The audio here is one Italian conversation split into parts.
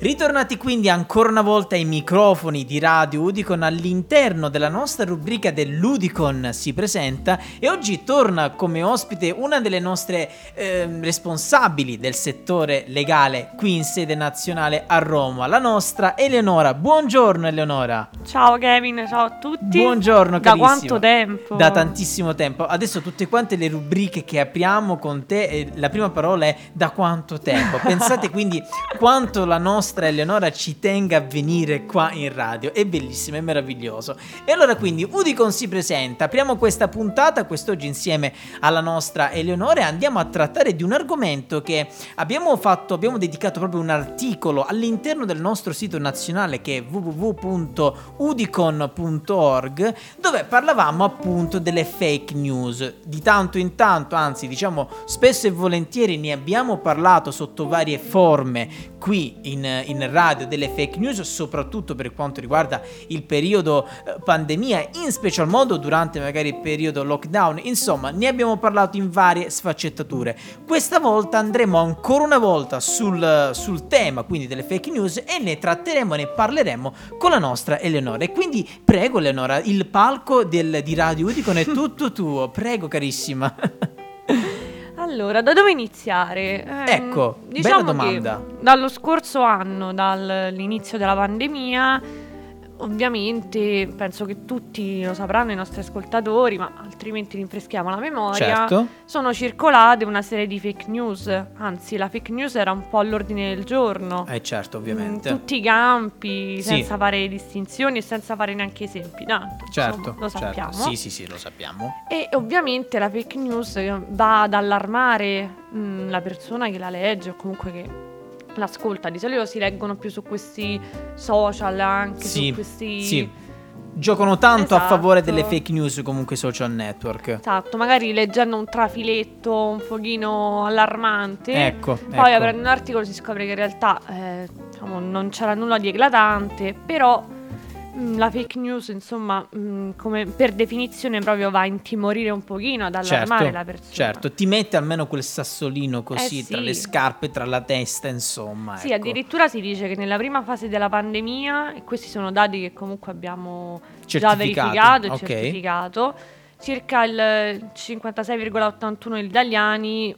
Ritornati quindi ancora una volta ai microfoni di Radio Udicon all'interno della nostra rubrica dell'Udicon si presenta e oggi torna come ospite una delle nostre eh, responsabili del settore legale qui in sede nazionale a Roma, la nostra Eleonora. Buongiorno Eleonora. Ciao Kevin, ciao a tutti. Buongiorno Da carissima. quanto tempo? Da tantissimo tempo. Adesso tutte quante le rubriche che apriamo con te, eh, la prima parola è da quanto tempo. Pensate quindi quanto la nostra Eleonora ci tenga a venire qua in radio. È bellissimo, è meraviglioso. E allora quindi Udicon si presenta. Apriamo questa puntata quest'oggi insieme alla nostra Eleonora e andiamo a trattare di un argomento che abbiamo fatto, abbiamo dedicato proprio un articolo all'interno del nostro sito nazionale che è www.udicon.org dove parlavamo appunto delle fake news. Di tanto in tanto, anzi diciamo spesso e volentieri ne abbiamo parlato sotto varie forme qui in, in radio delle fake news, soprattutto per quanto riguarda il periodo eh, pandemia, in special modo durante magari il periodo lockdown. Insomma, ne abbiamo parlato in varie sfaccettature. Questa volta andremo ancora una volta sul, sul tema quindi delle fake news e ne tratteremo e ne parleremo con la nostra Eleonora. E quindi prego Eleonora, il palco del, di Radio Udicon è tutto tuo, prego carissima. Allora, da dove iniziare? Ehm, Ecco, diciamo bella domanda. che dallo scorso anno, dall'inizio della pandemia, ovviamente penso che tutti lo sapranno i nostri ascoltatori, ma altrimenti rinfreschiamo la memoria. Certo. Sono circolate una serie di fake news, anzi la fake news era un po' all'ordine del giorno. Eh certo, In ovviamente. tutti i campi, Sì. senza fare distinzioni e senza fare neanche esempi. Tanto, Certo, insomma, lo certo. sappiamo. Sì, sì, sì, lo sappiamo. E ovviamente la fake news va ad allarmare mh, la persona che la legge o comunque che l'ascolta. Di solito si leggono più su questi social, anche Sì, su questi... sì. Giocano tanto a Esatto. favore delle fake news comunque social network. Esatto, magari leggendo un trafiletto un pochino allarmante. Ecco, Poi ecco. aprendo un articolo si scopre che in realtà eh, diciamo, non c'era nulla di eclatante, però la fake news, insomma, mh, come per definizione proprio va a intimorire un pochino, ad allarmare Certo, la persona. certo, ti mette almeno quel sassolino così Eh, tra sì. le scarpe, tra la testa, insomma. Sì, ecco. addirittura si dice che nella prima fase della pandemia, e questi sono dati che comunque abbiamo già verificato e ok. certificato, circa il 56,81 degli italiani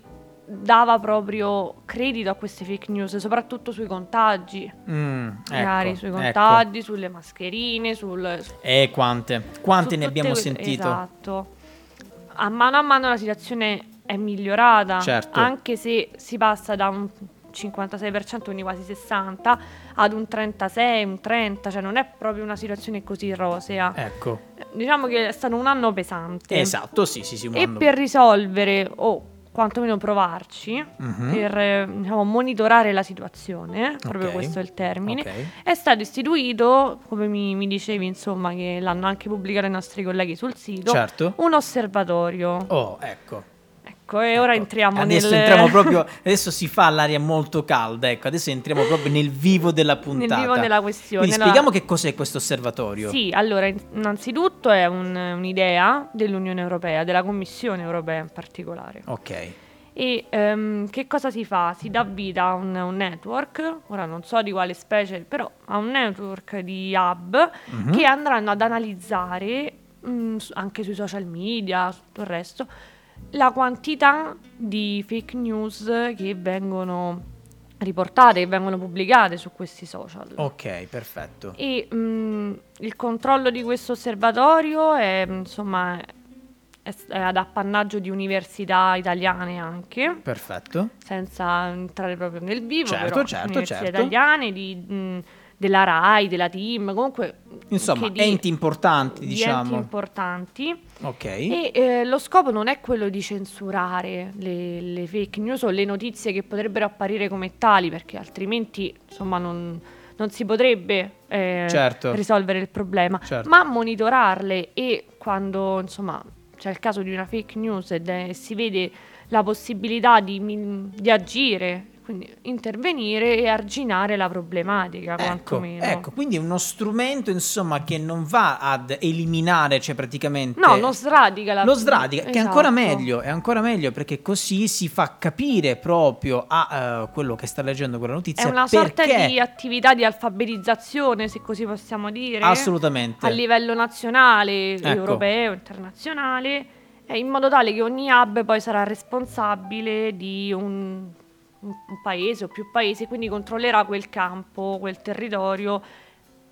dava proprio credito a queste fake news, soprattutto sui contagi, Mm, magari ecco, sui ecco. contagi, sulle mascherine, sul... Eh, quante, quante ne abbiamo que- sentito? Esatto. A mano a mano la situazione è migliorata, Certo. anche se si passa da un 56%, quindi quasi 60%, ad un 36, un 30%, cioè non è proprio una situazione così rosea. Ecco, Diciamo che è stato un anno pesante. esatto, sì, sì, sì. E anno- per risolvere, o quantomeno provarci, Mhm. per eh, diciamo, monitorare la situazione, proprio Ok, questo è il termine, ok. è stato istituito, come mi, mi dicevi, insomma, che l'hanno anche pubblicato i nostri colleghi sul sito, Certo. un osservatorio. Oh, ecco. Ecco, e ora Ecco, entriamo adesso nel... entriamo proprio adesso si fa l'aria molto calda ecco adesso entriamo proprio nel vivo della puntata vivo della questione. quindi Allora- spieghiamo che cos'è questo osservatorio Sì, allora, in- innanzitutto è un- un'idea dell'Unione Europea, della Commissione Europea in particolare. ok E ehm, che cosa si fa? Si dà vita a un, un network, ora non so di quale specie, però a un network di hub Mhm. che andranno ad analizzare mh, su- anche sui social media, tutto il resto, la quantità di fake news che vengono riportate, che vengono pubblicate su questi social. ok perfetto E mh, il controllo di questo osservatorio è, insomma, è, è ad appannaggio di università italiane anche, perfetto senza entrare proprio nel vivo, Certo, però certo, università certo. italiane, di, mh, della RAI, della TIM, comunque insomma che di- enti importanti di enti diciamo importanti. ok E eh, lo scopo non è quello di censurare le, le fake news o le notizie che potrebbero apparire come tali, perché altrimenti insomma non, non si potrebbe eh, Certo. risolvere il problema, Certo. ma monitorarle e quando insomma c'è il caso di una fake news ed è- si vede la possibilità di, di agire, quindi intervenire e arginare la problematica, Ecco, quantomeno. ecco, quindi è uno strumento insomma che non va ad eliminare, cioè praticamente... No, lo sradica la Lo sradica, che è ancora Esatto. meglio, è ancora meglio perché così si fa capire proprio a eh, quello che sta leggendo quella notizia È una sorta di attività di alfabetizzazione, se così possiamo dire. assolutamente a livello nazionale, Ecco. europeo, internazionale, in modo tale che ogni hub poi sarà responsabile di un, un- paese o più paesi, quindi controllerà quel campo, quel territorio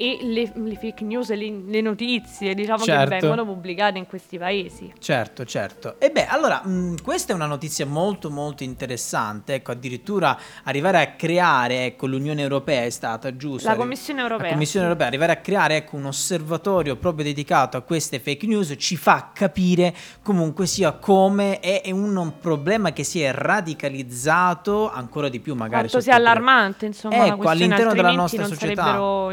e le, le fake news, le, le notizie, diciamo, Certo. che vengono pubblicate in questi paesi. Certo, certo. E beh, allora, mh, questa è una notizia molto molto interessante, ecco, addirittura arrivare a creare, ecco, l'Unione Europea è stata giusta. La Commissione europea. La Commissione europea, arrivare a creare ecco, un osservatorio proprio dedicato a queste fake news ci fa capire comunque sia come è è un problema che si è radicalizzato ancora di più magari Quanto sia allarmante, insomma, Ecco, all'interno della nostra non società. sarebbero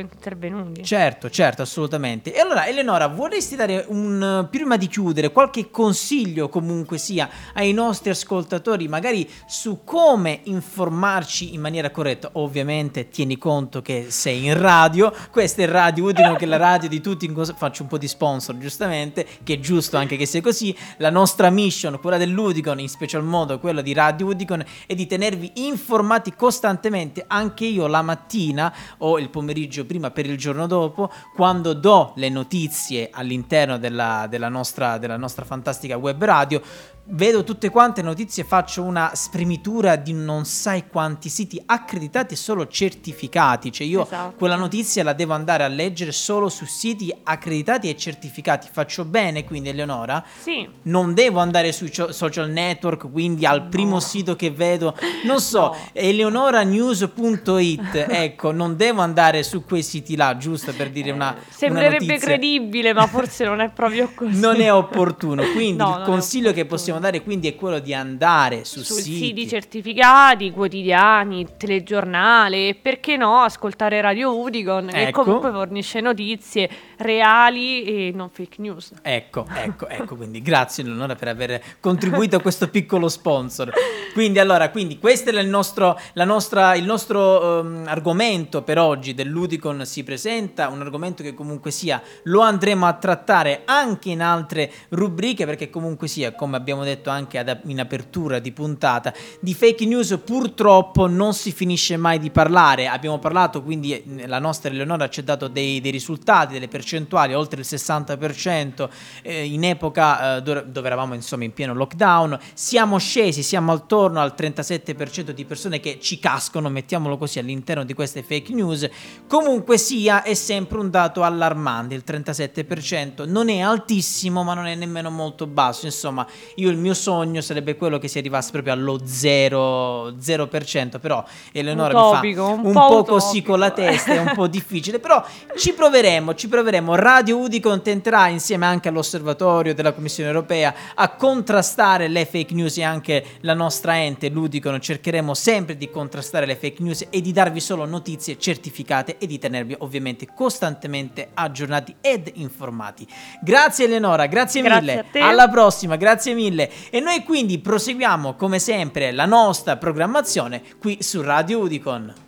intervenuti. Certo, certo, assolutamente. E allora, Eleonora, vorresti dare un prima di chiudere qualche consiglio comunque sia ai nostri ascoltatori, magari su come informarci in maniera corretta? Ovviamente tieni conto che sei in radio, questa è Radio Udino che è la radio di tutti, faccio un po' di sponsor, giustamente, che è giusto anche che sia così. La nostra mission, quella dell'Udicon, in special modo quella di Radio Udicon, è di tenervi informati costantemente, anche io la mattina o il pomeriggio prima per il giorno dopo, quando do le notizie all'interno della, della nostra, della nostra fantastica web radio. Vedo tutte quante notizie, faccio una spremitura di non sai quanti siti accreditati e solo certificati. Cioè, io Esatto. quella notizia la devo andare a leggere solo su siti accreditati e certificati. Faccio bene, quindi, Eleonora? Sì, non devo andare sui social network, quindi al primo sito che vedo, non so, No. eleonoranews.it, ecco, non devo andare su quei siti là, giusto per dire una, una sembrerebbe notizia. credibile, ma forse non è proprio così. Non è opportuno, quindi No, il consiglio che possiamo dare quindi è quello di andare su su siti, siti certificati, quotidiani, telegiornale e perché no ascoltare Radio Udicon che Ecco. comunque fornisce notizie reali e non fake news. Ecco, ecco, ecco, quindi grazie Eleonora per aver contribuito a questo piccolo sponsor. Quindi allora, quindi questo è il nostro, la nostra, il nostro ehm, argomento per oggi dell'Udicon si presenta, un argomento che comunque sia lo andremo a trattare anche in altre rubriche perché comunque sia, come abbiamo detto anche ad- in apertura di puntata, di fake news purtroppo non si finisce mai di parlare. Abbiamo parlato, quindi eh, la nostra Eleonora ci ha dato dei, dei risultati, delle percentuali, oltre il 60% eh, in epoca eh, do- dove eravamo insomma in pieno lockdown. Siamo scesi, siamo attorno al 37% di persone che ci cascano, mettiamolo così, all'interno di queste fake news. Comunque sia, è sempre un dato allarmante, il 37% non è altissimo, ma non è nemmeno molto basso. Insomma, io il mio sogno sarebbe quello che si arrivasse proprio allo 0, 0%, però Eleonora Utopico, mi un fa un po' po' così con la testa, è un po' difficile, però ci proveremo, ci proveremo. Radio Udicon tenterà insieme anche all'osservatorio della Commissione Europea a contrastare le fake news e anche la nostra ente, l'Udicon, cercheremo sempre di contrastare le fake news e di darvi solo notizie certificate e di tenervi ovviamente costantemente aggiornati ed informati. Grazie Eleonora, grazie, Grazie mille. Alla prossima, grazie mille. E noi quindi proseguiamo come sempre la nostra programmazione qui su Radio Udicon.